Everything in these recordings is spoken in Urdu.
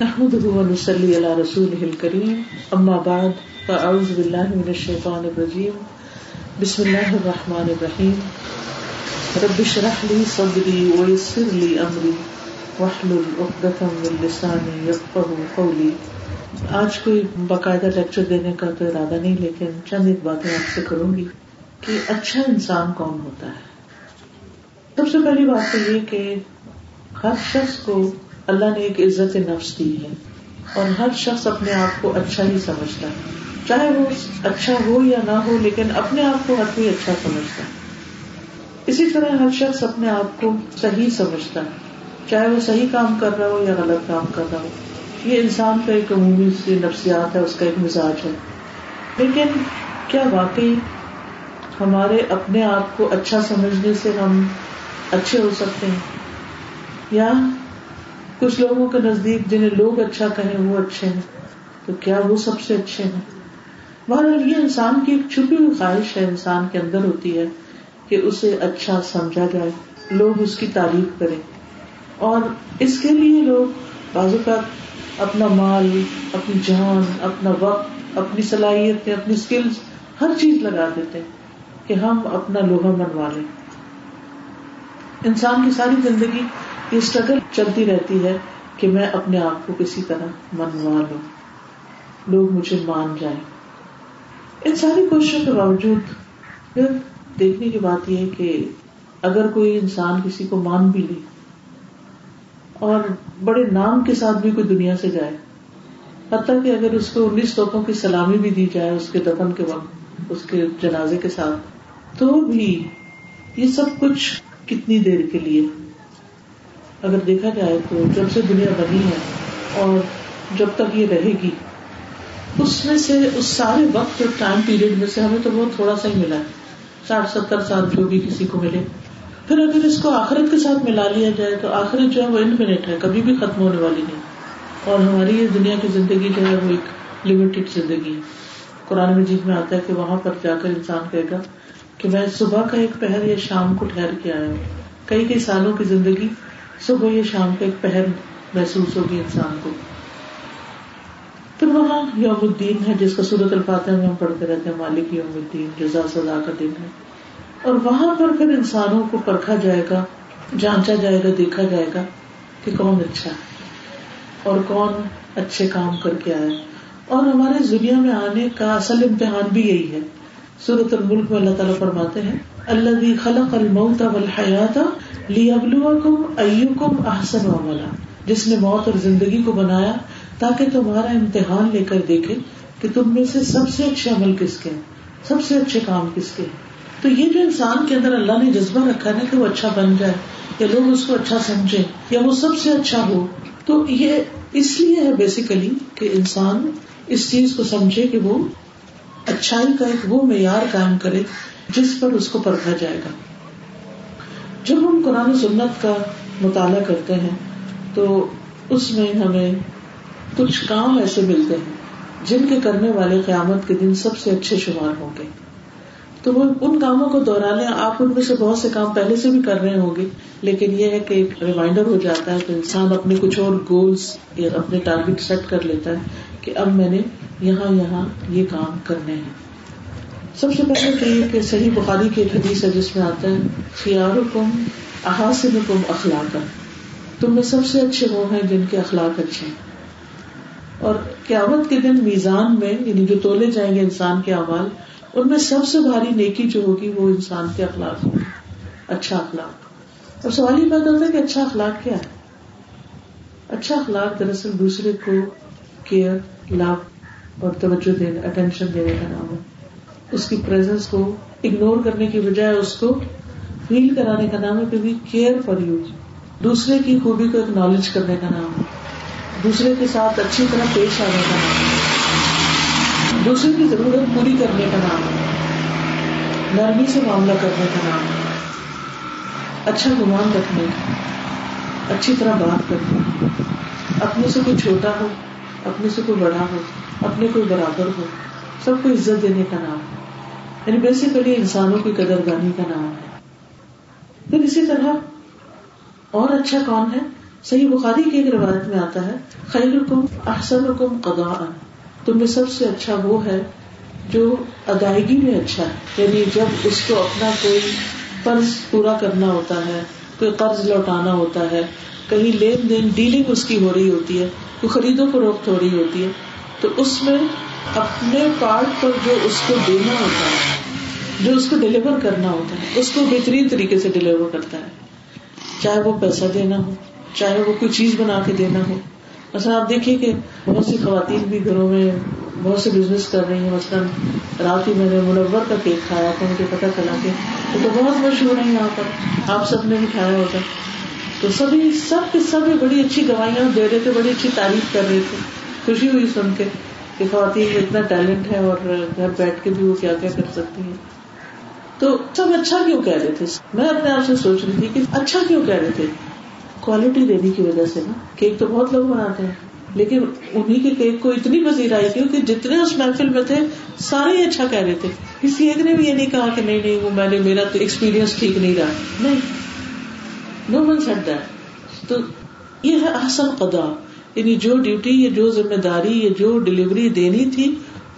نحمده ونصلي على رسوله الكريم. اما بعد فاعوذ بالله من الشيطان الرجيم. بسم الله الرحمن الرحيم. رب اشرح لي صدري ويسر لي امري واحلل عقدة من لساني يفقهوا قولي. آج کوئی باقاعدہ لیکچر دینے کا تو ارادہ نہیں، لیکن چند ایک باتیں آپ سے کروں گی کہ اچھا انسان کون ہوتا ہے؟ سب سے پہلی بات تو یہ کہ ہر شخص کو اللہ نے ایک عزت نفس دی ہے اور ہر شخص اپنے آپ کو اچھا ہی سمجھتا ہے۔ چاہے وہ اچھا ہو یا نہ ہو، لیکن اپنے آپ کو ہر کوئی اچھا سمجھتا ہے۔ اسی طرح ہر شخص اپنے آپ کو صحیح سمجھتا ہے۔ چاہے وہ صحیح کام کر رہا ہو یا غلط کام کر رہا ہو۔ یہ انسان کا ایک عمومی سی نفسیات ہے، اس کا ایک مزاج ہے۔ لیکن کیا واقعی ہمارے اپنے آپ کو اچھا سمجھنے سے ہم اچھے ہو سکتے ہیں؟ یا کچھ لوگوں کے نزدیک جنہیں لوگ اچھا کہیں وہ اچھے ہیں۔ تو کیا وہ سب سے اچھے ہیں؟ بہرحال یہ انسان کی ایک چھپی ہوئی خواہش ہے، انسان کے اندر ہوتی ہے کہ اسے اچھا سمجھا جائے۔ لوگ اس کی تعریف کریں۔ اور اس کے لیے لوگ بازو کا اپنا مال، اپنی جان، اپنا وقت، اپنی صلاحیت اپنی اسکلس ہر چیز لگا دیتے کہ ہم اپنا لوہا منوا لیں۔ انسان کی ساری زندگی یہ اسٹرگل چلتی رہتی ہے کہ میں اپنے آپ کو کسی طرح منوا لوں۔ لوگ مجھے مان جائیں۔ ان ساری کوششوں کے باوجود پھر دیکھنے کی بات یہ کہ اگر کوئی انسان کسی کو مان بھی لے اور بڑے نام کے ساتھ بھی کوئی دنیا سے جائے، حتیٰ کہ اگر اس کو انیس توپوں کی سلامی بھی دی جائے اس کے دفن کے وقت، اس کے جنازے کے ساتھ، تو بھی یہ سب کچھ کتنی دیر کے لیے؟ اگر دیکھا جائے تو جب سے دنیا بنی ہے اور جب تک یہ رہے گی، اس میں سے اس سارے وقت اور ٹائم پیریڈ میں سے ہمیں تو بہت تھوڑا سا ہی ملا۔ ہے ساٹھ، ستر سال جو بھی کسی کو ملے۔ پھر اگر اس کو آخرت کے ساتھ ملا لیا جائے تو آخرت جو ہے وہ انفینٹ ہے، کبھی بھی ختم ہونے والی نہیں۔ اور ہماری یہ دنیا کی زندگی جو ہے وہ ایک لمیٹڈ زندگی ہے۔ قرآن مجید میں آتا ہے کہ وہاں پر جا کر انسان کہے گا کہ میں صبح کا ایک پہر یا شام کو ٹھہر کے آیا ہوں۔ کئی کئی سالوں کی زندگی صبح یا شام کا ایک پہر محسوس ہوگی انسان کو۔ پھر وہاں یوم الدین ہے، جس کا صورت الفاتح میں ہم پڑھتے رہتے ہیں، مالک یوم الدین جزا سزا کا دن ہے۔ اور وہاں پر پھر انسانوں کو پرکھا جائے گا، جانچا جائے گا، دیکھا جائے گا کہ کون اچھا ہے اور کون اچھے کام کر کے آئے اور ہمارے دنیا میں آنے کا اصل امتحان بھی یہی ہے۔ سورت الملک میں اللہ تعالیٰ فرماتے ہیں اللہ خلق الموت والحیات لیبلوکم ایوکم احسن عملا۔ جس نے موت اور زندگی کو بنایا تاکہ تمہارا امتحان لے کر دیکھے کہ تم میں سے سب سے اچھے عمل کس کے سب سے اچھے کام کس کے تو یہ جو انسان کے اندر اللہ نے جذبہ رکھا نا کہ وہ اچھا بن جائے، یا لوگ اس کو اچھا سمجھے یا وہ سب سے اچھا ہو، تو یہ اس لیے ہے بیسیکلی کہ انسان اس چیز کو سمجھے کہ وہ اچھائی کا ایک وہ معیار قائم کرے جس پر اس کو پرکھا جائے گا۔ جب ہم قرآن سنت کا مطالعہ کرتے ہیں، تو اس میں ہمیں کچھ کام ایسے ملتے ہیں جن کے کرنے والے قیامت کے دن سب سے اچھے شمار ہوں گے۔ تو وہ ان کاموں کو دوہرانے آپ ان میں سے بہت سے کام پہلے سے بھی کر رہے ہوں گے، لیکن یہ ہے کہ ایک ریمائنڈر ہو جاتا ہے کہ انسان اپنے کچھ اور گولس یا اپنے ٹارگیٹ سیٹ کر لیتا ہے کہ اب میں نے یہاں یہاں یہ کام کرنے ہیں۔ سب سے پہلے تو یہ کہ صحیح بخاری کی ایک حدیث ہے جس میں آتا ہے خیار کم احاصل کم اخلاق تم میں سب سے اچھے وہ ہیں جن کے اخلاق اچھے ہیں۔ اور قیامت کے دن میزان میں یعنی جو تولے جائیں گے انسان کے اعمال، ان میں سب سے بھاری نیکی جو ہوگی وہ انسان کے اخلاق ہوگی اچھا اخلاق۔ اور سوال یہ بات ہوتا ہے کہ اچھا اخلاق کیا ہے؟ اچھا اخلاق دراصل دوسرے کو کیئر، لو اور توجہ دینے اٹینشن دینے کا نام ہے۔ اس کی پرزینس کو اگنور کرنے کی بجائے اس کو فیل کرانے کا نام ہے کہ کیئر فار یو دوسرے کی خوبی کو اکنالج کرنے کا نام ہے. دوسرے کے ساتھ اچھی طرح پیش آنے کا نام ہے. دوسرے کی ضرورت پوری کرنے کا نام ہے. نرمی سے معاملہ کرنے کا نام ہے. اچھا گمان رکھنے کا. اچھی طرح بات کرنے اپنے سے کوئی چھوٹا ہو، اپنے سے کوئی بڑا ہو، اپنے کوئی برابر ہو، سب کو عزت دینے کا نام ہے. یعنی بیسیکلی انسانوں کی قدر دانی کا نام ہے۔ پھر اسی طرح اور اچھا کون ہے؟ صحیح بخاری کی ایک روایت میں آتا ہے خیر حکم احسن حکم قدا تم میں سب سے اچھا وہ ہے جو ادائیگی میں اچھا ہے۔ یعنی جب اس کو اپنا کوئی قرض پورا کرنا ہوتا ہے، کوئی قرض لوٹانا ہوتا ہے، کہیں لین دین ڈیلنگ اس کی ہو رہی ہوتی ہے، کوئی خرید و فروخت ہو رہی ہوتی ہے، تو اس میں اپنے پارٹ پر جو اس کو دینا ہوتا ہے، جو اس کو ڈلیور کرنا ہوتا ہے، اس کو بہترین طریقے سے ڈلیور کرتا ہے۔ چاہے وہ پیسہ دینا ہو، چاہے وہ کوئی چیز بنا کے دینا ہو۔ مثلاً آپ دیکھیے کہ بہت سی خواتین بھی گھروں میں بہت سے بزنس کر رہی ہیں۔ مثلاً رات ہی میں نے منور کا کیک کھایا تھا مجھے پتا چلا کہ وہ تو بہت مشہور ہے یہاں پر۔ آپ سب نے بھی کھایا ہوگا۔ تو سبھی، سب کے سب بڑی اچھی گواہیاں دے رہے تھے، بڑی اچھی تعریف کر رہے تھے۔ خوشی ہوئی سن کے۔ کہ خواتین میں اتنا ٹیلنٹ ہے اور گھر بیٹھ کے بھی وہ کیا کیا کر سکتی ہیں۔ تو سب اچھا کیوں کہہ رہے تھے؟ میں اپنے آپ سے سوچ رہی تھی کہ اچھا کیوں کہہ رہے تھے؟ کوالٹی دینے کی وجہ سے نا۔ کیک تو بہت لوگ بناتے ہیں، لیکن انہیں کے کیک کو اتنی پذیر آئی کیونکہ جتنے اس محفل میں تھے، سارے ہی اچھا کہہ رہے تھے۔ کسی ایک نے بھی یہ نہیں کہا کہ نہیں نہیں، وہ میں نے، میرا تو ایکسپیرئنس ٹھیک نہیں رہا۔ نہیں۔ نو من سیٹ دیٹ تو یہ ہے احسن قدا یعنی جو ڈیوٹی یا جو ذمہ داری یا جو ڈلیوری دینی تھی،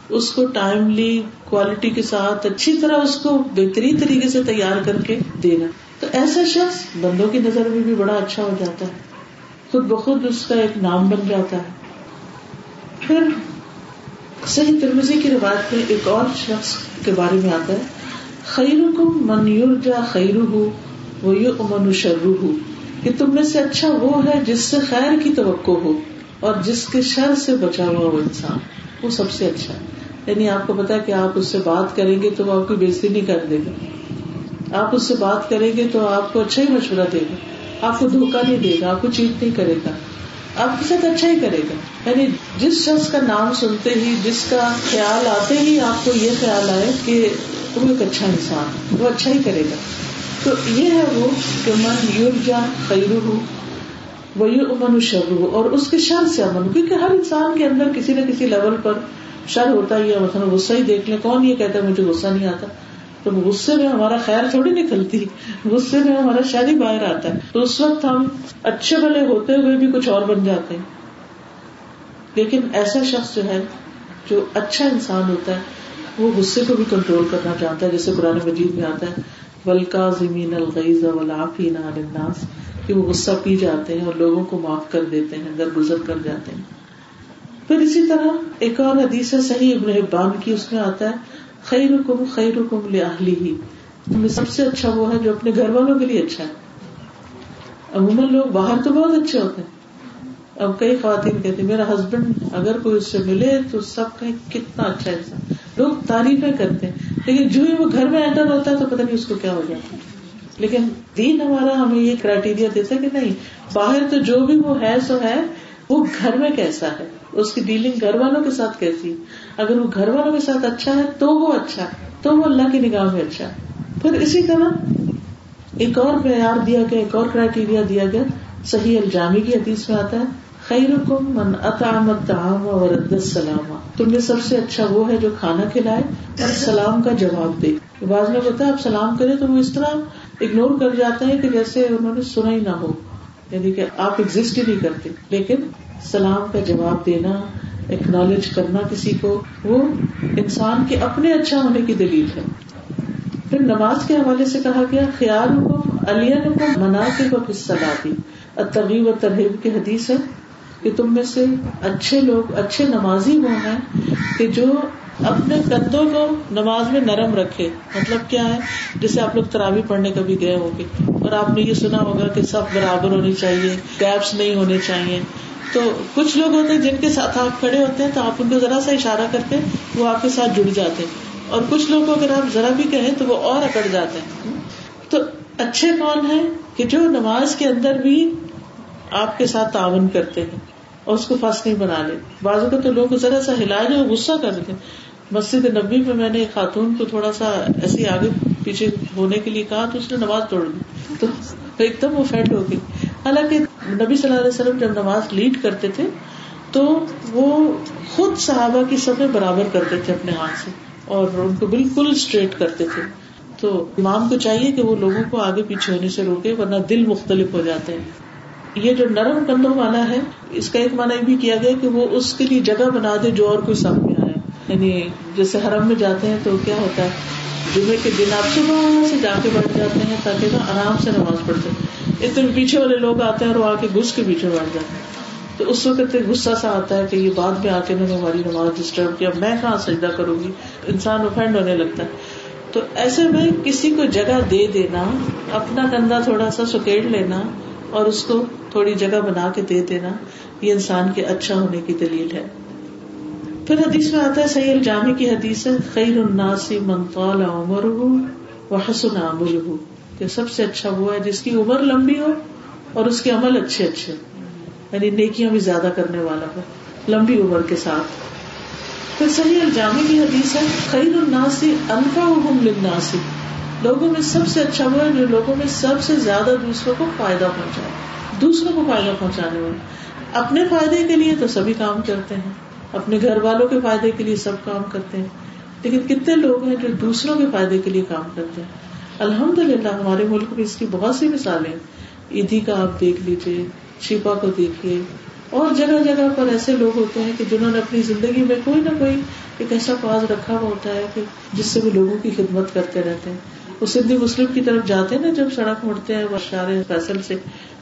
اس کو ٹائملی کوالٹی کے ساتھ اچھی طرح اس کو بہترین طریقے سے تیار کر کے دینا۔ تو ایسا شخص بندوں کی نظر میں بھی بڑا اچھا ہو جاتا ہے۔ خود بخود اس کا ایک نام بن جاتا ہے۔ پھر صحیح ترمزی کی روایت میں ایک اور شخص کے بارے میں آتا ہے۔ خیر کو من یورجا خیر ہو وہ یو امن شرو ہو کہ تم میں سے اچھا وہ ہے جس سے خیر کی توقع ہو اور جس کے شر سے بچا ہوا وہ انسان وہ سب سے اچھا ہے۔ یعنی آپ کو پتا کہ آپ اس سے بات کریں گے تو وہ آپ کی بےزتی نہیں کر دے گا۔ آپ اس سے بات کریں گے تو آپ کو اچھا ہی مشورہ دے گا۔ آپ کو دھوکا نہیں دے گا، آپ کو چیٹ نہیں کرے گا۔ آپ کے ساتھ اچھا ہی کرے گا۔ یعنی جس شخص کا نام سنتے ہی، جس کا خیال آتے ہی آپ کو یہ خیال آئے کہ وہ ایک اچھا انسان وہ اچھا ہی کرے گا۔ تو یہ ہے وہ کہ من یور جا خیر ہو وہ یہ امن شر ہو اور اس کے شر سے امن، کیونکہ ہر انسان کے اندر کسی نہ کسی لیول پر شر ہوتا ہی ہے۔ مثلاً غصہ ہی دیکھ لیں، کون یہ کہتا ہے مجھے غصہ نہیں آتا؟ تو غصے میں ہمارا خیر تھوڑی نکلتی غصے میں ہمارا شہری باہر آتا ہے۔ تو اس وقت ہم اچھے بھلے ہوتے ہوئے بھی کچھ اور بن جاتے ہیں۔ لیکن ایسا شخص جو ہے، جو اچھا انسان ہوتا ہے، وہ غصے کو بھی کنٹرول کرنا چاہتا ہے، جیسے قرآن مجید میں آتا ہے۔ ولکا زمین الغیز ولافین الناس، کہ وہ غصہ پی جاتے ہیں اور لوگوں کو معاف کر دیتے ہیں درگزر کر جاتے ہیں۔ پھر اسی طرح ایک اور حدیث ہے، صحیح ابن حبان کی، اس میں آتا ہے خیر حکم خیر حکم لی ہی تمہیں سب سے اچھا وہ ہے جو اپنے گھر والوں کے لیے اچھا ہے۔ عموماً لوگ باہر تو بہت اچھے ہوتے ہیں۔ اب کئی خواتین کہتے میرا ہسبینڈ اگر کوئی اس سے ملے تو سب کا کتنا اچھا انسان۔ لوگ تعریفیں کرتے ہیں۔ لیکن جو ہی وہ گھر میں انٹر ہوتا ہے تو پتہ نہیں اس کو کیا ہو جاتا ہے لیکن دین ہمارا ہمیں یہ کرائٹیریا دیتا ہے کہ نہیں، باہر تو جو بھی وہ ہے سو ہے، وہ گھر میں کیسا ہے؟ اس کی ڈیلنگ گھر والوں کے ساتھ کیسی؟ اگر وہ گھر والوں کے ساتھ اچھا ہے تو وہ اچھا ہے تو وہ اللہ کی نگاہ میں اچھا۔ ہے پھر اسی طرح ایک اور معیار دیا گیا، ایک اور کرائٹیریا دیا گیا۔ صحیح الجامی کی حدیث میں آتا ہے خیر من اطعمت اور السلام تم نے سب سے اچھا وہ ہے جو کھانا کھلائے اور سلام کا جواب دے۔ بعض میں بتا آپ سلام کرے تو وہ اس طرح اگنور کر جاتے ہیں کہ جیسے انہوں نے سنا ہی نہ ہو۔ یعنی کہ آپ ایگزٹ ہی نہیں کرتے۔ لیکن سلام کا جواب دینا اکنالج کرنا کسی کو، وہ انسان کے اپنے اچھا ہونے کی دلیل ہے۔ پھر نماز کے حوالے سے کہا گیا خیال کو علی کو منا کے وہ حصہ دی ترغیب و ترغیب کی حدیث ہے۔ کہ تم میں سے اچھے لوگ، اچھے نمازی وہ ہیں کہ جو اپنے کندھوں کو نماز میں نرم رکھے۔ مطلب کیا ہے؟ جیسے آپ لوگ تراوی پڑھنے کبھی گئے ہوں گے اور آپ نے یہ سنا ہوگا کہ سب برابر ہونی چاہیے گیپس نہیں ہونے چاہیے۔ تو کچھ لوگ ہوتے ہیں جن کے ساتھ آپ کھڑے ہوتے ہیں تو آپ ان کو ذرا سا اشارہ کرتے، وہ آپ کے ساتھ جڑ جاتے۔ ہیں اور کچھ لوگ اگر آپ ذرا بھی کہیں تو وہ اور اکڑ جاتے۔ ہیں تو اچھے کون ہیں کہ جو نماز کے اندر بھی آپ کے ساتھ تعاون کرتے ہیں؟ اور اس کو فس نہیں بنا لے بازو کا تو لوگ ذرا سا ہلا جو غصہ کر دیتے مسجد نبی میں میں نے ایک خاتون کو تھوڑا سا ایسے آگے پیچھے ہونے کے لیے کہا تو اس نے نماز توڑ دی۔ تو ایک دم وہ فیٹ ہو گئی۔ حالانکہ نبی صلی اللہ علیہ وسلم جب نماز لیڈ کرتے تھے تو وہ خود صحابہ کی سب برابر کرتے تھے اپنے ہاتھ سے اور ان کو بالکل اسٹریٹ کرتے تھے۔ تو امام کو چاہیے کہ وہ لوگوں کو آگے پیچھے ہونے سے روکے ورنہ دل مختلف ہو جاتے ہیں۔ یہ جو نرم کندھوں والا ہے، اس کا ایک مانا یہ بھی کیا گیا کہ وہ اس کے لیے جگہ بنا دے جو اور کوئی سامنے آئے یعنی جیسے حرم میں جاتے ہیں تو کیا ہوتا ہے؟ جمعے کے دن آپ صبح سے جا کے بیٹھ جاتے ہیں تاکہ نا آرام سے نماز پڑھتے اتنے پیچھے والے لوگ آتے ہیں اور وہ آ کے گھس کے پیچھے بیٹھ جاتے ہیں۔ تو اس وقت غصہ سا آتا ہے کہ یہ بعد میں آ کے انہوں نے ہماری نماز ڈسٹرب کیا میں کہاں سجدہ کروں گی؟ انسان افینڈ ہونے لگتا ہے۔ تو ایسے میں کسی کو جگہ دے دینا، اپنا کندھا تھوڑا سا سکیڑ لینا اور اس کو تھوڑی جگہ بنا کے دے دینا، یہ انسان کے اچھا ہونے کی دلیل ہے۔ پھر حدیث میں آتا ہے سید الجامی کی حدیث ہے، خیر الناس من طال عمره وحسن عمله۔ کہ سب سے اچھا وہ ہے جس کی عمر لمبی ہو اور اس کے عمل اچھے اچھے۔ یعنی نیکیاں بھی زیادہ کرنے والا ہو، لمبی عمر کے ساتھ۔ پھر صحیح الجامی کی حدیث ہے، خیر الناسی انفا للناس۔ لوگوں میں سب سے اچھا وہ ہے جو لوگوں میں سب سے زیادہ دوسروں کو فائدہ پہنچائے دوسروں کو فائدہ پہنچانے والے اپنے فائدے کے لیے تو سبھی کام کرتے ہیں، اپنے گھر والوں کے فائدے کے لیے سب کام کرتے ہیں۔ لیکن کتنے لوگ ہیں جو دوسروں کے فائدے کے لیے کام کرتے ہیں؟ الحمد للہ ہمارے ملک میں اس کی بہت سی مثالیں عیدی کا آپ دیکھ لیجیے شیپا کو دیکھیے۔ اور جگہ جگہ پر ایسے لوگ ہوتے ہیں کہ جنہوں نے اپنی زندگی میں کوئی نہ کوئی ایک ایسا پاس رکھا ہوا ہوتا ہے کہ جس سے وہ لوگوں کی خدمت کرتے رہتے ہیں۔ وہ سندھی مسلم کی طرف جاتے ہیں نا جب سڑک مڑتے ہیں وہ شارے فیصل سے۔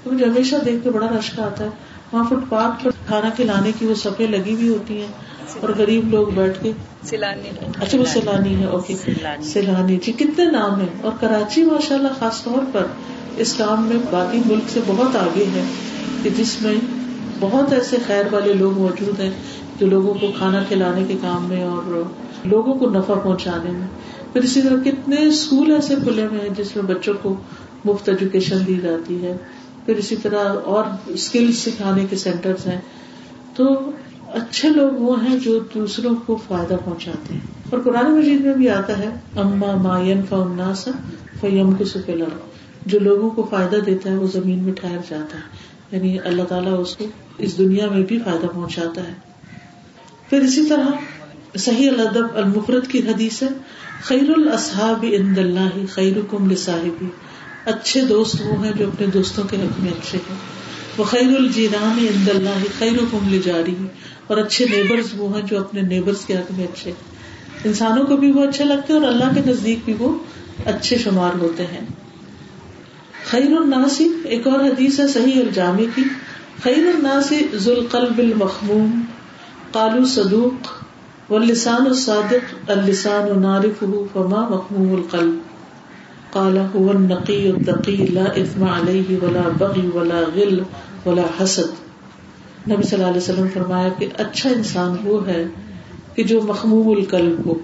تو مجھے ہمیشہ دیکھ کے بڑا رشکا آتا ہے۔ وہاں فٹ پاتھ پر کھانا کھلانے کی وہ سفے لگی ہوئی ہوتی ہیں اور غریب لوگ بیٹھ کے۔ سیلانی اچھا وہ سیلانی ہے اوکے۔ سیلانی۔ جی کتنے نام ہے اور کراچی ماشاء اللہ خاص طور پر اس کام میں باقی ملک سے بہت آگے ہے کہ جس میں بہت ایسے خیر والے لوگ موجود ہیں جو لوگوں کو کھانا کھلانے کے کام میں اور لوگوں کو نفع پہنچانے میں۔ پھر اسی طرح کتنے اسکول ایسے کھلے ہوئے ہیں جس میں بچوں کو مفت ایجوکیشن دی جاتی ہے۔ پھر اسی طرح اور اسکل سکھانے کے سینٹر ہیں۔ تو اچھے لوگ وہ ہیں جو دوسروں کو فائدہ پہنچاتے ہیں۔ اور قرآن مجید میں بھی آتا ہے، اما ماین فناسا فیم کو سکیلا جو لوگوں کو فائدہ دیتا ہے، وہ زمین میں ٹھہر جاتا ہے۔ یعنی اللہ تعالیٰ اس کو اس دنیا میں بھی فائدہ پہنچاتا ہے۔ پھر اسی طرح صحیح الدب المفرت کی حدیث ہے۔ خیر الصحاب عند اللہ خیر کم لصاحبی، اچھے دوست وہ ہیں جو اپنے دوستوں کے حق میں اچھے ہیں۔ وہ خیر الجیران عند اللہ خیر کم لجاری، اور اچھے نیبرز وہ ہیں جو اپنے نیبرز کے حق میں اچھے ہیں۔ انسانوں کو بھی وہ اچھے لگتے ہیں اور اللہ کے نزدیک بھی وہ اچھے شمار ہوتے ہیں۔ خیر الناسی ایک اور حدیث ہے صحیح الجامع کی۔ خیر الناسی ذوالقلب المخموم، قالو صدوق واللسان الصادق، اللسان نارفه فما مخموم القلب. قال، هو النقي التقي لا اثم عليه ولا بغي ولا غل ولا حسد. نبی صلی اللہ علیہ وسلم فرمایا کہ اچھا انسان وہ ہے کہ جو مخموم القلب ہو۔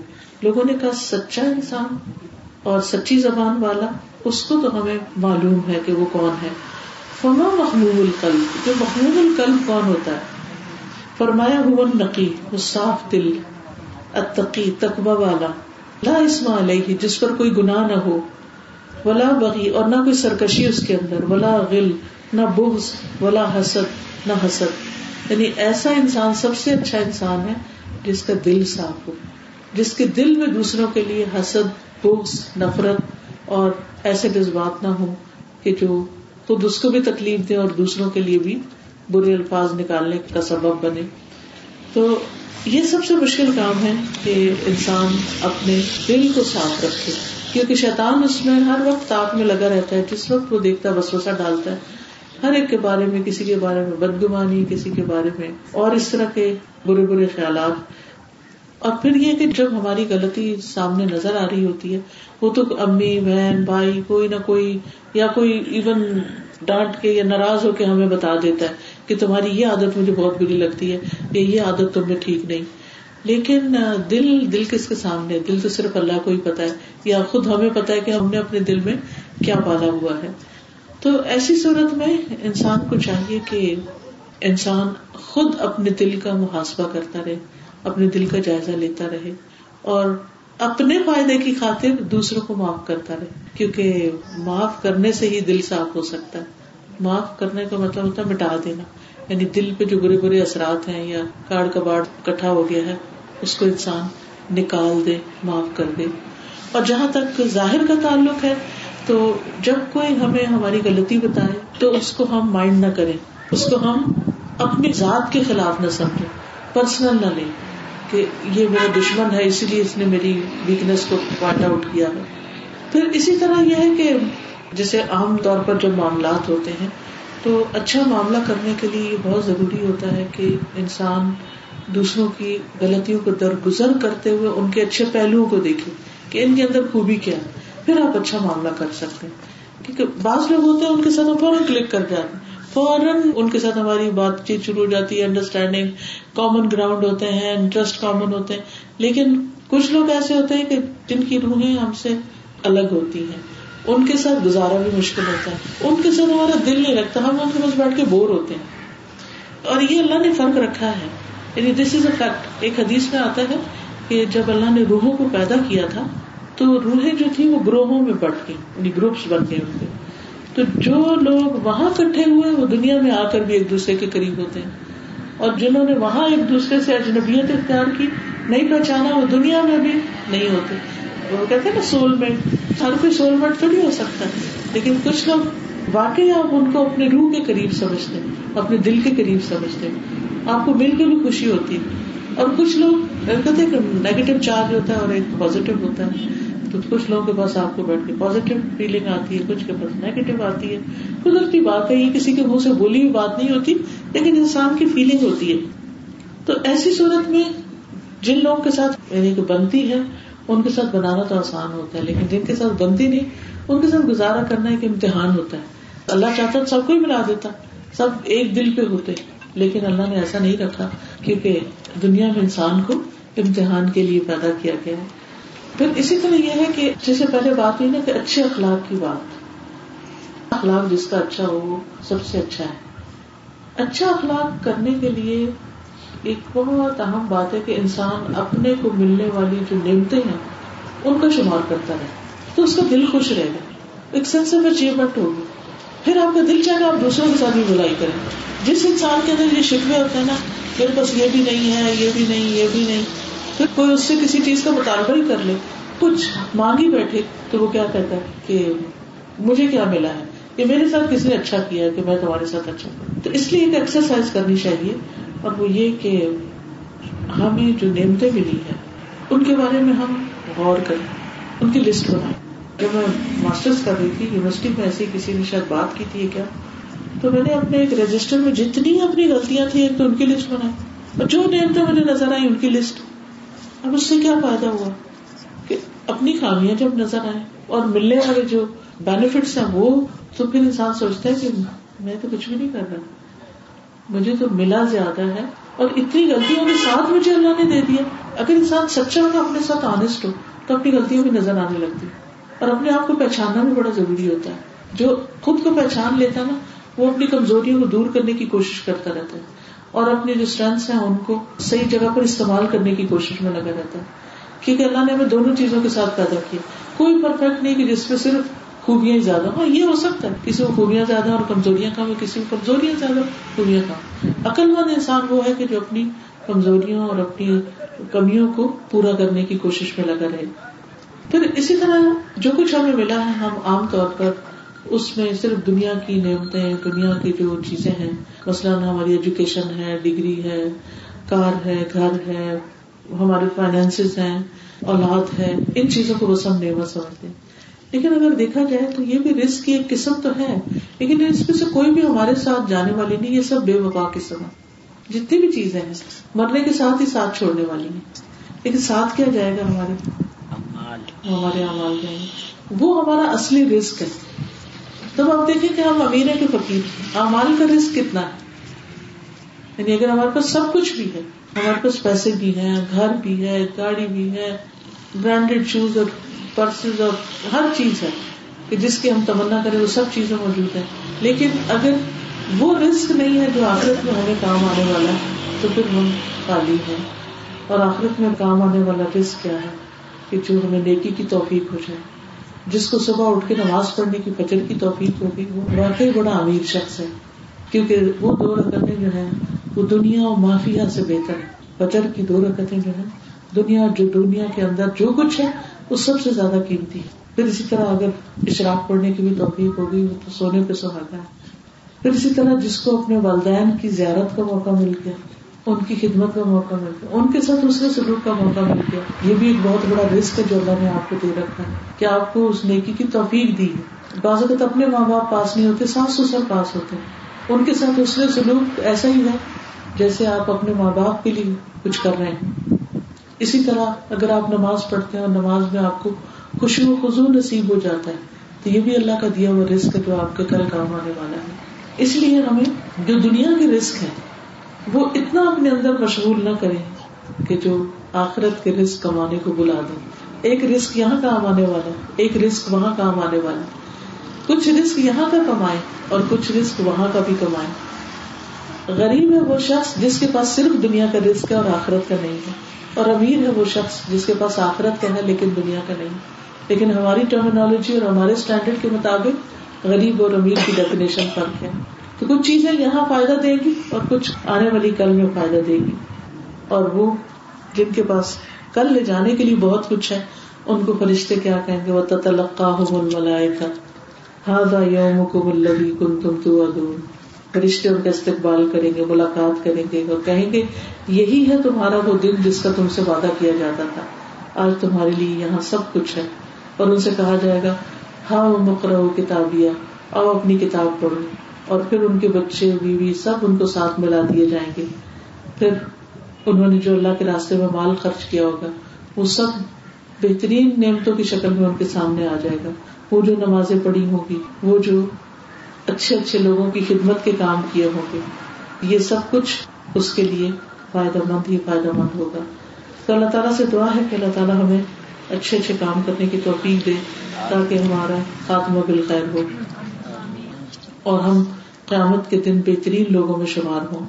لوگوں نے کہا، سچا انسان اور سچی زبان والا، اس کو تو ہمیں معلوم ہے کہ وہ کون ہے۔ فما محموم القلب؟ جو محموم القلب کون ہوتا ہے؟ فرمایا ہوا نقی وہ صاف دل اتقی تقبہ والا۔ لا اسما علیہ، جس پر کوئی گناہ نہ ہو۔ ولا بغی، اور نہ کوئی سرکشی اس کے اندر۔ ولا غل، نہ بغض، ولا حسد، نہ حسد۔ یعنی ایسا انسان سب سے اچھا انسان ہے جس کا دل صاف ہو۔ جس کے دل میں دوسروں کے لیے حسد، بغض، نفرت اور ایسے جذبات نہ ہو کہ جو خود اس کو بھی تکلیف دے اور دوسروں کے لیے بھی برے الفاظ نکالنے کا سبب بنے۔ تو یہ سب سے مشکل کام ہے کہ انسان اپنے دل کو صاف رکھے۔ کیونکہ شیطان اس میں ہر وقت تاپ میں لگا رہتا ہے، جس وقت وہ دیکھتا ہے، وسوسہ ڈالتا ہے۔ ہر ایک کے بارے میں، کسی کے بارے میں بدگمانی، کسی کے بارے میں اور اس طرح کے برے برے خیالات۔ اور پھر یہ کہ جب ہماری غلطی سامنے نظر آ رہی ہوتی ہے، وہ تو امی، بہن، بھائی، کوئی نہ کوئی یا کوئی ایون ڈانٹ کے یا ناراض ہو کے ہمیں بتا دیتا ہے۔ کہ تمہاری یہ عادت مجھے بہت بری لگتی ہے یا یہ عادت تمہیں ٹھیک نہیں۔ لیکن دل دل کس کے سامنے دل تو صرف اللہ کو ہی پتا ہے یا خود ہمیں پتا ہے کہ ہم نے اپنے دل میں کیا پالا ہوا ہے۔ تو ایسی صورت میں انسان کو چاہیے کہ انسان خود اپنے دل کا محاسبہ کرتا رہے، اپنے دل کا جائزہ لیتا رہے اور اپنے فائدے کی خاطر دوسروں کو معاف کرتا رہے۔ کیونکہ معاف کرنے سے ہی دل صاف ہو سکتا ہے۔ معاف کرنے کا مطلب ہوتا ہے مٹا دینا۔ یعنی دل پہ جو برے برے اثرات ہیں یا کاڑ کباڑ کٹھا ہو گیا ہے، اس کو انسان نکال دے، معاف کر دے۔ اور جہاں تک ظاہر کا تعلق ہے، تو جب کوئی ہمیں ہماری غلطی بتائے، تو اس کو ہم مائنڈ نہ کریں۔ اس کو ہم اپنی ذات کے خلاف نہ سمجھیں۔ پرسنل نہ لیں کہ یہ میرا دشمن ہے، اسی لیے اس نے میری ویکنیس کو پوائنٹ آؤٹ کیا ہے۔ پھر اسی طرح یہ ہے کہ جیسے عام طور پر جب معاملات ہوتے ہیں تو اچھا معاملہ کرنے کے لیے یہ بہت ضروری ہوتا ہے کہ انسان دوسروں کی غلطیوں کو درگزر کرتے ہوئے ان کے اچھے پہلوؤں کو دیکھے کہ ان کے اندر خوبی کیا پھر آپ اچھا معاملہ کر سکتے ہیں۔ کیونکہ بعض لوگ ہوتے ہیں ان کے ساتھ فوراً کلک کر جاتے ہیں۔ فوراً ان کے ساتھ ہماری بات چیت شروع ہو جاتی ہے۔ انڈرسٹینڈنگ کامن گراؤنڈ ہوتے ہیں انٹرسٹ کامن ہوتے ہیں۔ لیکن کچھ لوگ ایسے ہوتے ہیں کہ جن کی روحیں ہم سے الگ ہوتی ہیں۔ ان کے ساتھ گزارا بھی مشکل ہوتا ہے۔ ان کے ساتھ ہمارا دل نہیں رکھتا ہم ان کے پاس بیٹھ کے بور ہوتے ہیں۔ اور یہ اللہ نے فرق رکھا ہے۔ یعنی دس از اے فیکٹ ایک حدیث میں آتا ہے کہ جب اللہ نے روحوں کو پیدا کیا تھا، تو روحیں جو تھی وہ گروہوں میں بٹ گئی یعنی گروپس بن گئے ان کے تو جو لوگ وہاں کٹھے ہوئے وہ دنیا میں آ کر بھی ایک دوسرے کے قریب ہوتے ہیں۔ اور جنہوں نے وہاں ایک دوسرے سے اجنبیت اختیار کی، نہیں پہچانا، وہ دنیا میں بھی نہیں ہوتے۔ وہ کہتے ہیں نا سول میٹ ہر کوئی سول میٹ تھوڑی ہو سکتا. ہے لیکن کچھ لوگ واقعی آپ ان کو اپنے روح کے قریب سمجھتے ہیں، اپنے دل کے قریب سمجھتے ہیں. آپ کو مل کے بھی خوشی ہوتی ہے. اور کچھ لوگ کہتے ہیں کہ نیگیٹو چارج ہوتا ہے اور ایک پازیٹو ہوتا ہے. تو کچھ لوگوں کے پاس آپ کو بیٹھ کے پازیٹو فیلنگ آتی ہے، کچھ کے پاس نیگیٹو آتی ہے. قدرتی بات ہے، یہ کسی کے منہ سے بولی ہوئی بات نہیں ہوتی، لیکن انسان کی فیلنگ ہوتی ہے. تو ایسی صورت میں جن لوگوں کے ساتھ یعنی کہ بنتی ہے ان کے ساتھ بنانا تو آسان ہوتا ہے، لیکن جن کے ساتھ بنتی نہیں، ان کے ساتھ گزارا کرنا ایک امتحان ہوتا ہے۔ اللہ چاہتا سب کو ہی ملا دیتا، سب ایک دل پہ ہوتے۔ لیکن اللہ نے ایسا نہیں رکھا کیونکہ دنیا میں انسان کو امتحان کے لیے پیدا کیا گیا ہے۔ پھر اسی طرح یہ ہے کہ جیسے پہلے بات ہوئی نا کہ اچھے اخلاق کی بات۔ اخلاق جس کا اچھا ہو، وہ سب سے اچھا ہے۔ اچھا اخلاق کرنے کے لیے ایک بہت اہم بات ہے کہ انسان اپنے کو ملنے والی جو نعمتیں ہیں، ان کا شمار کرتا رہے۔ تو اس کا دل خوش رہے۔ گا ایک سینس آف اچیومنٹ ہوگی پھر آپ کا دل چاہے آپ دوسروں کے ساتھ بھی بلائی کریں۔ جس انسان کے اندر یہ شکوے ہوتے ہیں نا، میرے پاس یہ بھی نہیں ہے، یہ بھی نہیں، یہ بھی نہیں۔ پھر کوئی اس سے کسی چیز کا مطالبہ ہی کر لے، کچھ مانگی بیٹھے تو وہ کیا کہتا ہے کہ مجھے کیا ملا ہے؟ کہ میرے ساتھ کسی نے اچھا کیا کہ میں تمہارے ساتھ اچھا تو اس لیے ایک ایکسرسائز کرنی چاہیے۔ اور وہ یہ کہ ہمیں جو نعمتیں ملی ہیں، ان کے بارے میں ہم غور کریں، ان کی لسٹ بنائیں۔ جب میں ماسٹرس کر رہی تھی یونیورسٹی میں ایسی کسی نے شاید بات کی تھی کیا، تو میں نے اپنے ایک رجسٹر میں جتنی اپنی غلطیاں تھیں، ایک تو ان کی لسٹ بنائی۔ اور جو نعمتیں مجھے نظر آئی ان کی لسٹ اب اس سے کیا فائدہ ہوا؟ کہ اپنی خامیاں جب نظر آئے اور ملنے والے جو بینیفٹس ہیں، وہ تو پھر انسان سوچتا ہے کہ میں تو کچھ بھی نہیں کر رہا۔ مجھے تو ملا زیادہ ہے اور اتنی غلطیوں کے ساتھ مجھے اللہ نے دے دیا۔ اگر انسان سچا ہوگا اپنے ساتھ آنےسٹ ہو، تو اپنی غلطیوں بھی نظر آنے لگتی۔ اور اپنے آپ کو پہچاننا بھی بڑا ضروری ہوتا ہے۔ جو خود کو پہچان لیتا ہے نا، وہ اپنی کمزوریوں کو دور کرنے کی کوشش کرتا رہتا ہے۔ اور اپنی جو اسٹرینتھ ہیں، ان کو صحیح جگہ پر استعمال کرنے کی کوشش میں لگا رہتا ہے۔ کیونکہ اللہ نے ہمیں دونوں چیزوں کے ساتھ پیدا کیا۔ کوئی پرفیکٹ نہیں کہ جس میں صرف خوبیاں زیادہ۔ ہاں یہ ہو سکتا ہے۔ کسی کو خوبیاں زیادہ اور کمزوریاں کم، کسی کو کمزوریاں زیادہ، خوبیاں کم۔ عقل مند انسان وہ ہے کہ جو اپنی کمزوریوں اور اپنی کمیوں کو پورا کرنے کی کوشش میں لگا رہے۔ پھر اسی طرح جو کچھ ہمیں ملا ہے، ہم عام طور پر اس میں صرف دنیا کی نعمتیں، دنیا کی جو چیزیں ہیں۔ مثلاً ہماری ایجوکیشن ہے ڈگری ہے، کار ہے، گھر ہے، ہمارے فائنینس ہیں، اولاد ہے، ان چیزوں کو بس ہم نعمت سمجھتے ہیں۔ لیکن اگر دیکھا جائے تو یہ بھی رسک کی ایک قسم تو ہے لیکن اس میں سے کوئی بھی ہمارے ساتھ جانے والی نہیں یہ سب بے وقا قسم ہے جتنی بھی چیزیں ہیں مرنے کے ساتھ ہی ساتھ چھوڑنے والی ہیں۔ لیکن ساتھ کیا جائے گا ہمارے؟ ہمارے امال جائیں گے وہ ہمارا اصلی رسک ہے۔ تب آپ دیکھیں کہ ہم امیر ہیں کہ فقیر امال کا رسک کتنا ہے؟ یعنی اگر ہمارے پاس سب کچھ بھی ہے ہمارے پاس پیسے بھی ہیں گھر بھی ہے گاڑی بھی ہے برانڈیڈ شوز اور پرسز اور ہر چیز ہے کہ جس کی ہم تمنا کریں وہ سب چیزیں موجود ہیں۔ لیکن اگر وہ رسک نہیں ہے جو آخرت میں ہمیں کام آنے والا ہے، تو پھر ہم خالی ہیں۔ اور آخرت میں کام آنے والا رسک کیا ہے؟ کہ جو ہمیں نیکی کی توفیق ہو جائے۔ جس کو صبح اٹھ کے نماز پڑھنے کی فجر کی توفیق ہوگی، وہ واقعی بڑا امیر شخص ہے۔ کیونکہ وہ دو رکتیں جو ہیں، وہ دنیا اور مافیا سے بہتر ہے۔ فجر کی دو رکتیں جو ہیں، دنیا جو دنیا کے اندر جو کچھ ہے وہ سب سے زیادہ قیمتی ہے۔ پھر اسی طرح اگر اشراق پڑھنے کی بھی توفیق ہوگی، وہ تو سونے پہ سہاگا ہے۔ پھر اسی طرح جس کو اپنے والدین کی زیارت کا موقع مل گیا، ان کی خدمت کا موقع مل گیا، ان کے ساتھ اس سلوک کا موقع مل گیا۔ یہ بھی ایک بہت بڑا رسک ہے جو اللہ نے آپ کو دے رکھا ہے۔ کہ آپ کو اس نیکی کی توفیق دی ہے۔ بعض اوقات اپنے ماں باپ پاس نہیں ہوتے، ساس سسر پاس ہوتے ہیں۔ ان کے ساتھ اس سلوک ایسا ہی ہے جیسے آپ اپنے ماں باپ کے لیے کچھ کر رہے ہیں۔ اسی طرح اگر آپ نماز پڑھتے ہیں اور نماز میں آپ کو خوشی و خزو نصیب ہو جاتا ہے، تو یہ بھی اللہ کا دیا ہوا رسک ہے جو آپ کے کل کام آنے والا ہے۔ اس لیے ہمیں جو دنیا کی رسک ہے وہ اتنا اپنے اندر مشغول نہ کریں کہ جو آخرت کے رسک کمانے کو بلا دیں۔ ایک رسک یہاں کام آنے والا، ایک رسک وہاں کام آنے والا۔ کچھ رسک یہاں کا کمائے اور کچھ رسک وہاں کا بھی کمائے غریب ہے وہ شخص جس کے پاس صرف دنیا کا رسک ہے اور آخرت کا نہیں ہے۔ اور امیر ہے وہ شخص جس کے پاس آخرت کا ہے لیکن دنیا کا نہیں۔ لیکن ہماری ٹرمینالوجی اور ہمارے اسٹینڈرڈ کے مطابق غریب اور امیر کی ڈیفینیشن فرق ہے۔ تو کچھ چیزیں یہاں فائدہ دے گی اور کچھ آنے والی کل میں فائدہ دے گی۔ اور وہ جن کے پاس کل لے جانے کے لیے بہت کچھ ہے، ان کو فرشتے کیا کہیں گے؟ وہ تلقا ملائے کا ہاضا یوم کو ملبی کن تم تو فرشتے ان کا استقبال کریں گے، ملاقات کریں گے اور کہیں گے، یہی ہے تمہارا وہ دن جس کا تم سے وعدہ کیا جاتا تھا۔ آج تمہارے لیے یہاں سب کچھ ہے۔ اور ان سے کہا جائے گا ہاں وہ مقرر کتابیا آؤ اپنی کتاب پڑھو۔ اور پھر ان کے بچے، بیوی سب ان کو ساتھ ملا دیے جائیں گے۔ پھر انہوں نے جو اللہ کے راستے میں مال خرچ کیا ہوگا، وہ سب بہترین نعمتوں کی شکل میں ان کے سامنے آ جائے گا۔ وہ جو نمازیں پڑھی ہوگی وہ جو اچھے اچھے لوگوں کی خدمت کے کام کیے ہوں گے۔ یہ سب کچھ اس کے لیے فائدہ مند ہی فائدہ مند ہوگا۔ تو اللہ تعالیٰ سے دعا ہے کہ اللہ تعالیٰ ہمیں اچھے اچھے کام کرنے کی توفیق دے تاکہ ہمارا خاتمہ بالخیر ہو۔ اور ہم قیامت کے دن بہترین لوگوں میں شمار ہوں۔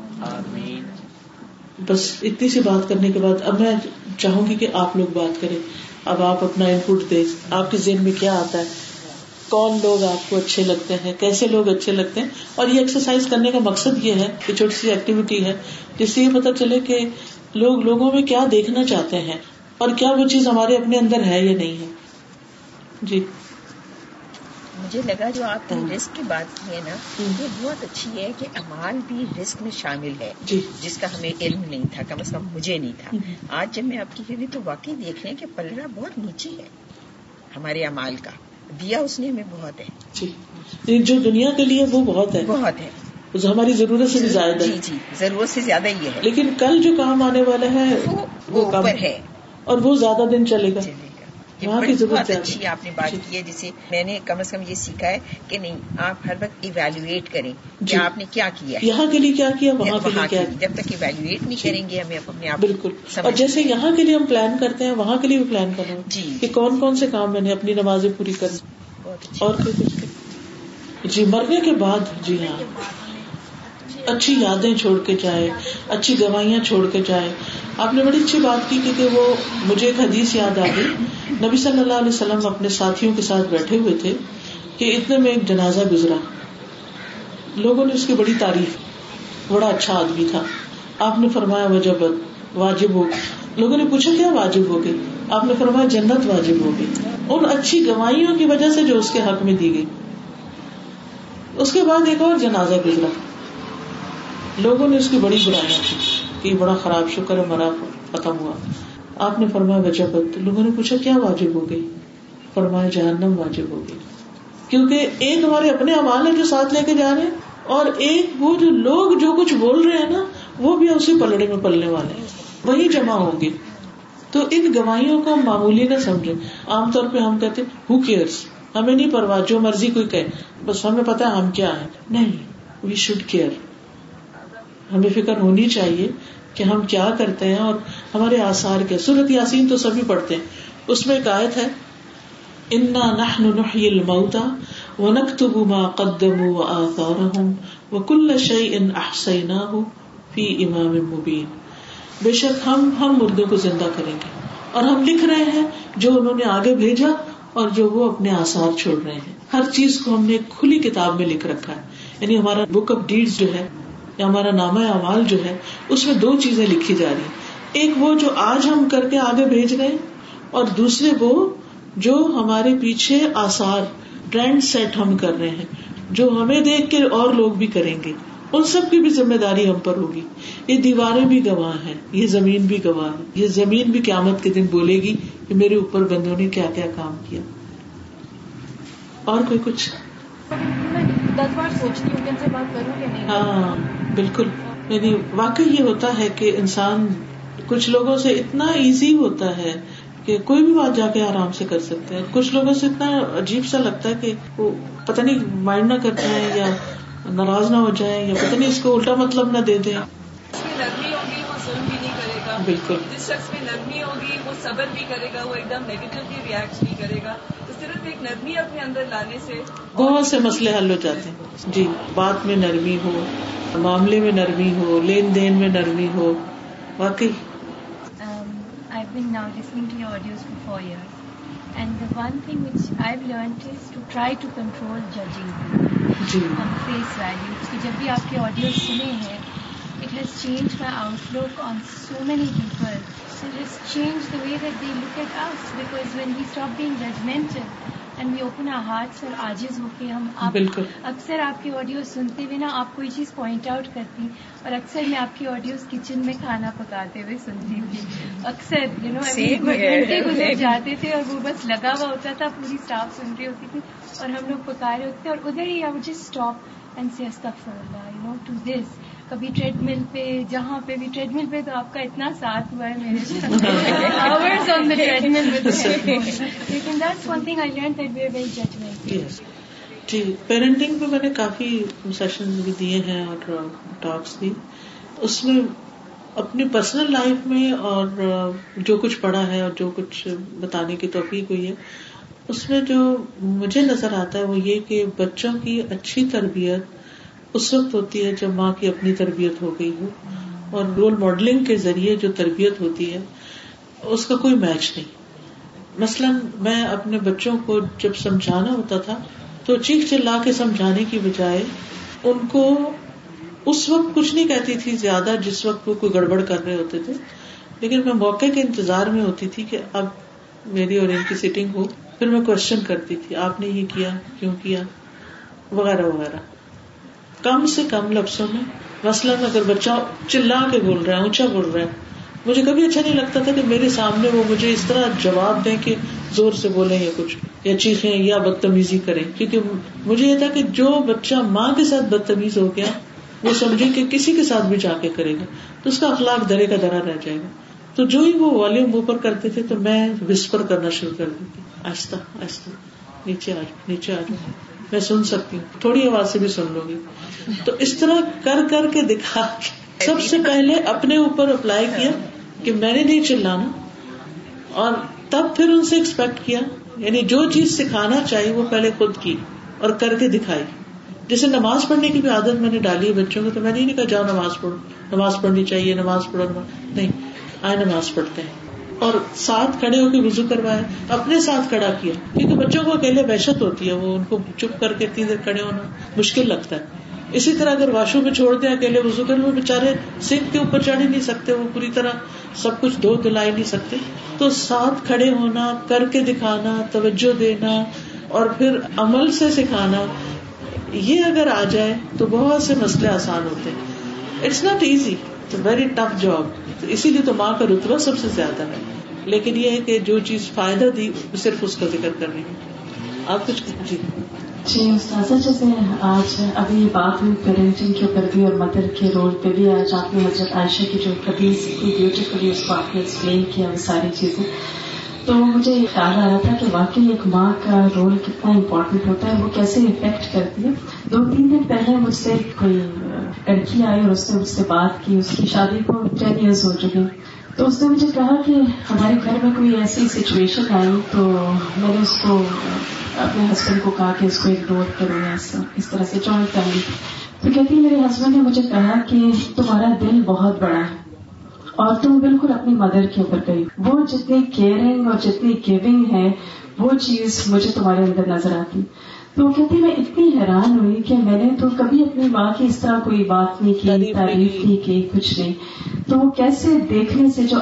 بس اتنی سی بات کرنے کے بعد اب میں چاہوں گی کہ آپ لوگ بات کریں۔ اب آپ اپنا ان پٹ دیں۔ آپ کے ذہن میں کیا آتا ہے؟ کون لوگ آپ کو اچھے لگتے ہیں کیسے لوگ اچھے لگتے ہیں؟ اور یہ ایکسرسائز کرنے کا مقصد یہ ہے کہ چھوٹی سی ایکٹیویٹی ہے جس سے یہ پتا چلے کہ لوگ لوگوں میں کیا دیکھنا چاہتے ہیں اور کیا وہ چیز ہمارے اپنے اندر ہے یا نہیں ہے۔ جی۔ مجھے لگا جو آپ نے رسک کی بات کی ہے نا یہ بہت اچھی ہے کہ امال بھی رسک میں شامل ہے جی۔ جس کا ہمیں علم نہیں تھا کم از کم مجھے نہیں تھا۔ آج جب میں آپ کی تو واقعی دیکھ رہے ہیں کہ پلڑا بہت نیچے ہے ہمارے امال کا۔ دیا اس نے ہمیں بہت ہے۔ جی۔ جو دنیا کے لیے وہ بہت ہے۔ بہت ہے۔ ہماری ضرورت سے بھی زیادہ جی جی ضرورت سے زیادہ ہی ہے۔ لیکن کل جو کام آنے والا ہے وہ ہے۔ اور وہ زیادہ دن چلے گا۔ بہت اچھی آپ نے بات جی۔ کی ہے جسے میں نے کم از کم یہ سیکھا ہے کہ نہیں آپ ہر وقت ایویلویٹ کریں کہ جی۔ آپ نے کیا کیا یہاں کے لیے کیا کیا وہاں کے لیے کیا جب تک ایویلویٹ نہیں کریں گے ہمیں اپنے آپ بالکل۔ اور جیسے یہاں کے لیے ہم پلان کرتے ہیں وہاں کے لیے بھی پلان کرنا جی۔ کہ کون کون سے کام میں نے اپنی نمازیں پوری کرنی اور جی مرنے کے بعد۔ جی ہاں۔ اچھی یادیں چھوڑ کے جائے، اچھی گوائیاں چھوڑ کے جائے۔ آپ نے بڑی اچھی بات کی کیونکہ وہ مجھے ایک حدیث یاد آ گئی۔ نبی صلی اللہ علیہ وسلم اپنے ساتھیوں کے ساتھ بیٹھے ہوئے تھے کہ اتنے میں ایک جنازہ گزرا۔ لوگوں نے اس کی بڑی تعریف۔ بڑا اچھا آدمی تھا۔ آپ نے فرمایا، وجب واجب ہو۔ لوگوں نے پوچھا، کیا واجب ہو گئی؟ آپ نے فرمایا، جنت واجب ہو گئی۔ ان اچھی گوائیوں کی وجہ سے جو اس کے حق میں دی گئی۔ اس کے بعد ایک اور جنازہ گزرا۔ لوگوں نے اس کی بڑی برائیاں کی کہ بڑا خراب شکر ہے، مرا ختم ہوا۔ آپ نے فرمایا وجہ بد لوگوں نے پوچھا، کیا واجب ہو گئی فرمایا، جہنم واجب ہو گئی کیونکہ ایک ہمارے اپنے امال ہے جو ساتھ لے کے جا رہے ہیں، اور ایک وہ جو لوگ جو کچھ بول رہے ہیں نا، وہ بھی اسی پلڑے میں پلنے والے ہیں۔ وہی جمع ہوں گے۔ تو ان گواہیوں کو ہم معمولی نہ سمجھے عام طور پہ ہم کہتے ہو کیئرس ہمیں نہیں پرواہ، جو مرضی کوئی کہ بس ہمیں پتا ہے ہم کیا ہے نہیں وی شوڈ کیئر ہمیں فکر ہونی چاہیے کہ ہم کیا کرتے ہیں اور ہمارے آسار کیا سورت یاسین تو سبھی پڑھتے ہیں۔ اس میں ایک آیت ہے، انا نحن نحيي الموتى ونكتب ما قدموا واثارهم وكل شيء احصيناه في امام مبين۔ بے شک ہم ہم مردوں کو زندہ کریں گے۔ اور ہم لکھ رہے ہیں جو انہوں نے آگے بھیجا اور جو وہ اپنے آسار چھوڑ رہے ہیں۔ ہر چیز کو ہم نے کھلی کتاب میں لکھ رکھا ہے۔ یعنی ہمارا بک آف ڈیڈ جو ہے یا ہمارا نام اعمال جو ہے اس میں دو چیزیں لکھی جا رہی ایک وہ جو آج ہم کر کے آگے بھیج رہے ہیں اور دوسرے وہ جو ہمارے پیچھے آسار ٹرینڈ سیٹ ہم کر رہے ہیں جو ہمیں دیکھ کے اور لوگ بھی کریں گے۔ ان سب کی بھی ذمہ داری ہم پر ہوگی۔ یہ دیواریں بھی گواہ ہیں یہ زمین بھی گواہ ہے۔ یہ زمین بھی قیامت کے دن بولے گی کہ میرے اوپر بندوں نے کیا کیا کام کیا۔ اور کوئی کچھ؟ دس بار سوچتی ہوں سے بات کروں ہاں۔ بالکل۔ یعنی واقعی یہ ہوتا ہے کہ انسان کچھ لوگوں سے اتنا ایزی ہوتا ہے کہ کوئی بھی بات جا کے آرام سے کر سکتے ہیں کچھ لوگوں سے اتنا عجیب سا لگتا ہے کہ وہ پتہ نہیں مائنڈ نہ کرتے ہیں یا ناراض نہ ہو جائیں یا پتہ نہیں اس کو الٹا مطلب نہ دے دیں۔ نرمی ہوگی وہ ظلم بھی نہیں کرے گا۔ بالکل۔ جس شخص میں نرمی ہوگی وہ صبر بھی کرے گا وہ ایک دم نیگیٹو ریئیکٹ نہیں کرے گا۔ صرف ایک نرمی اپنے اندر لانے سے بہت سے مسئلے حل ہو جاتے ہیں۔ جی بات میں نرمی ہو معاملے میں نرمی ہو لین دین میں نرمی ہو واقعی۔ Been now listening to your audios for four years. And the one thing which I've learned is to try to control judging. Has changed my outlook on so many people. It has changed the way that they look at us. Because when we stop being judgmental, and we open ہاتھ اور آجز ہو کے ہم اکثر آپ کی آڈیو سنتے ہوئے نا آپ کوئی چیز پوائنٹ آؤٹ کرتی اور اکثر میں آپ کی آڈیوز کچن میں کھانا پکاتے ہوئے سنتی تھی اکثر یو نو گھنٹے گزر جاتے تھے اور وہ بس لگا ہوا ہوتا تھا پوری اسٹاف سن رہی ہوتی تھی اور ہم لوگ پکا رہے ہوتے اور ادھر ہی I just stop and see Allah you know to this کبھی ٹریڈ مل پہ جہاں پہ بھی ٹریڈ مل پہ تو آپ کا اتنا ساتھ ہوا ہے میرے آورز آن دا ٹریڈ مل لیکن that's one thing I learn that we are very judgment G parenting پہ میں نے کافی سیشن بھی دیے ہیں اور ٹاکس بھی۔ اس میں اپنی پرسنل لائف میں اور جو کچھ پڑھا ہے اور جو کچھ بتانے کی توفیق ہوئی ہے اس میں جو مجھے نظر آتا ہے وہ یہ کہ بچوں کی اچھی تربیت اس وقت ہوتی ہے جب ماں کی اپنی تربیت ہو گئی ہو اور رول ماڈلنگ کے ذریعے جو تربیت ہوتی ہے، اس کا کوئی میچ نہیں۔ مثلاً میں اپنے بچوں کو جب سمجھانا ہوتا تھا، تو چیخ چلا کے سمجھانے کی بجائے ان کو اس وقت کچھ نہیں کہتی تھی زیادہ جس وقت وہ کوئی گڑبڑ کر رہے ہوتے تھے۔ لیکن میں موقع کے انتظار میں ہوتی تھی کہ اب میری اور ان کی سیٹنگ ہو، پھر میں کوشچن کرتی تھی، آپ نے یہ کیا، کیوں کیا؟ وغیرہ وغیرہ۔ کم سے کم لفظوں میں مثلاً اگر بچہ چلا کے بول رہا ہے، اونچا بول رہا ہے، مجھے کبھی اچھا نہیں لگتا تھا کہ میرے سامنے وہ مجھے اس طرح جواب دیں کہ زور سے بولیں یا کچھ، یا چیخیں یا بدتمیزی کریں۔ کیونکہ مجھے یہ تھا کہ جو بچہ ماں کے ساتھ بدتمیز ہو گیا، وہ سمجھے کہ کسی کے ساتھ بھی جا کے کرے گا، تو اس کا اخلاق درے کا درا رہ جائے گا۔ تو جو ہی وہ والیوم اوپر کرتے تھے، تو میں وسپر کرنا شروع کر دیتی۔ آہستہ آہستہ، نیچے آ جاؤ، نیچے آ جاؤ۔ میں سن سکتی ہوں۔ تھوڑی آواز سے بھی سن لو گی۔ تو اس طرح کر کر کے دکھا سب سے پہلے اپنے اوپر اپلائی کیا کہ میں نے نہیں چلانا اور تب پھر ان سے ایکسپیکٹ کیا یعنی جو چیز سکھانا چاہیے وہ پہلے خود کی اور کر کے دکھائی۔ جیسے نماز پڑھنے کی بھی عادت میں نے ڈالی ہے بچوں کو، تو میں نے نہیں کہا جاؤ نماز پڑھو، نماز پڑھنی چاہیے، نماز پڑھو نہیں، آئے نماز پڑھتے ہیں۔ اور ساتھ کھڑے ہو کے وزو کروایا اپنے ساتھ کھڑا کیا۔ کیونکہ بچوں کو اکیلے وحشت ہوتی ہے، وہ ان کو چپ کر کے اتنی دیر کھڑے ہونا مشکل لگتا ہے۔ اسی طرح اگر واشو میں چھوڑ دیں، اکیلے وزو کر وہ بےچارے سنکھ کے اوپر چڑھ ہی نہیں سکتے، وہ پوری طرح سب کچھ دھو دلا ہی نہیں سکتے۔ تو ساتھ کھڑے ہونا، کر کے دکھانا، توجہ دینا اور پھر عمل سے سکھانا، یہ اگر آ جائے تو بہت سے مسئلے آسان ہوتے ہیں۔ It's not easy very tough job اسی لیے تو ماں کا رتبہ سب سے زیادہ ہے۔ لیکن یہ ہے کہ جو چیز فائدہ دی، صرف اس کا ذکر کر رہی ہوں آپ کچھ جی جی استاذہ جیسے آج ابھی یہ بات ہوئی پیرنٹنگ کے اوپر بھی اور مدر کے رول پہ بھی، آج آپ نے حضرت عائشہ کی جو کبھی بیوٹیفلی اس کو آپ نے ایکسپلین کیا وہ ساری چیزیں۔ تو مجھے یہ خیال آ رہا تھا کہ واقعی ایک ماں کا رول کتنا امپورٹنٹ ہوتا ہے، وہ کیسے افیکٹ کرتی ہے۔ دو تین دن پہلے مجھ سے کوئی لڑکی آئی اور اس نے مجھ سے بات کی، اس کی شادی کو ٹین ایئرس ہو چکے تو اس نے مجھے کہا کہ ہمارے گھر میں کوئی ایسی سچویشن آئی تو میں نے اس کو، اپنے ہسبینڈ کو کہا کہ اس کو اگنور کرو، ایسا، اس طرح سے جوائنٹ فیملی تو کہتی میرے ہسبینڈ نے مجھے کہا کہ تمہارا دل بہت بڑا ہے اور تم بالکل اپنی مدر کے اوپر گئی۔ وہ جتنی کیئرنگ اور جتنی گیونگ ہے، وہ چیز مجھے تمہارے اندر نظر آتی۔ تو وہ کہتی میں اتنی حیران ہوئی کہ میں نے تو کبھی اپنی ماں کی اس طرح کوئی بات نہیں کی تعریف نہیں کی کچھ نہیں۔ تو وہ کیسے دیکھنے سے جو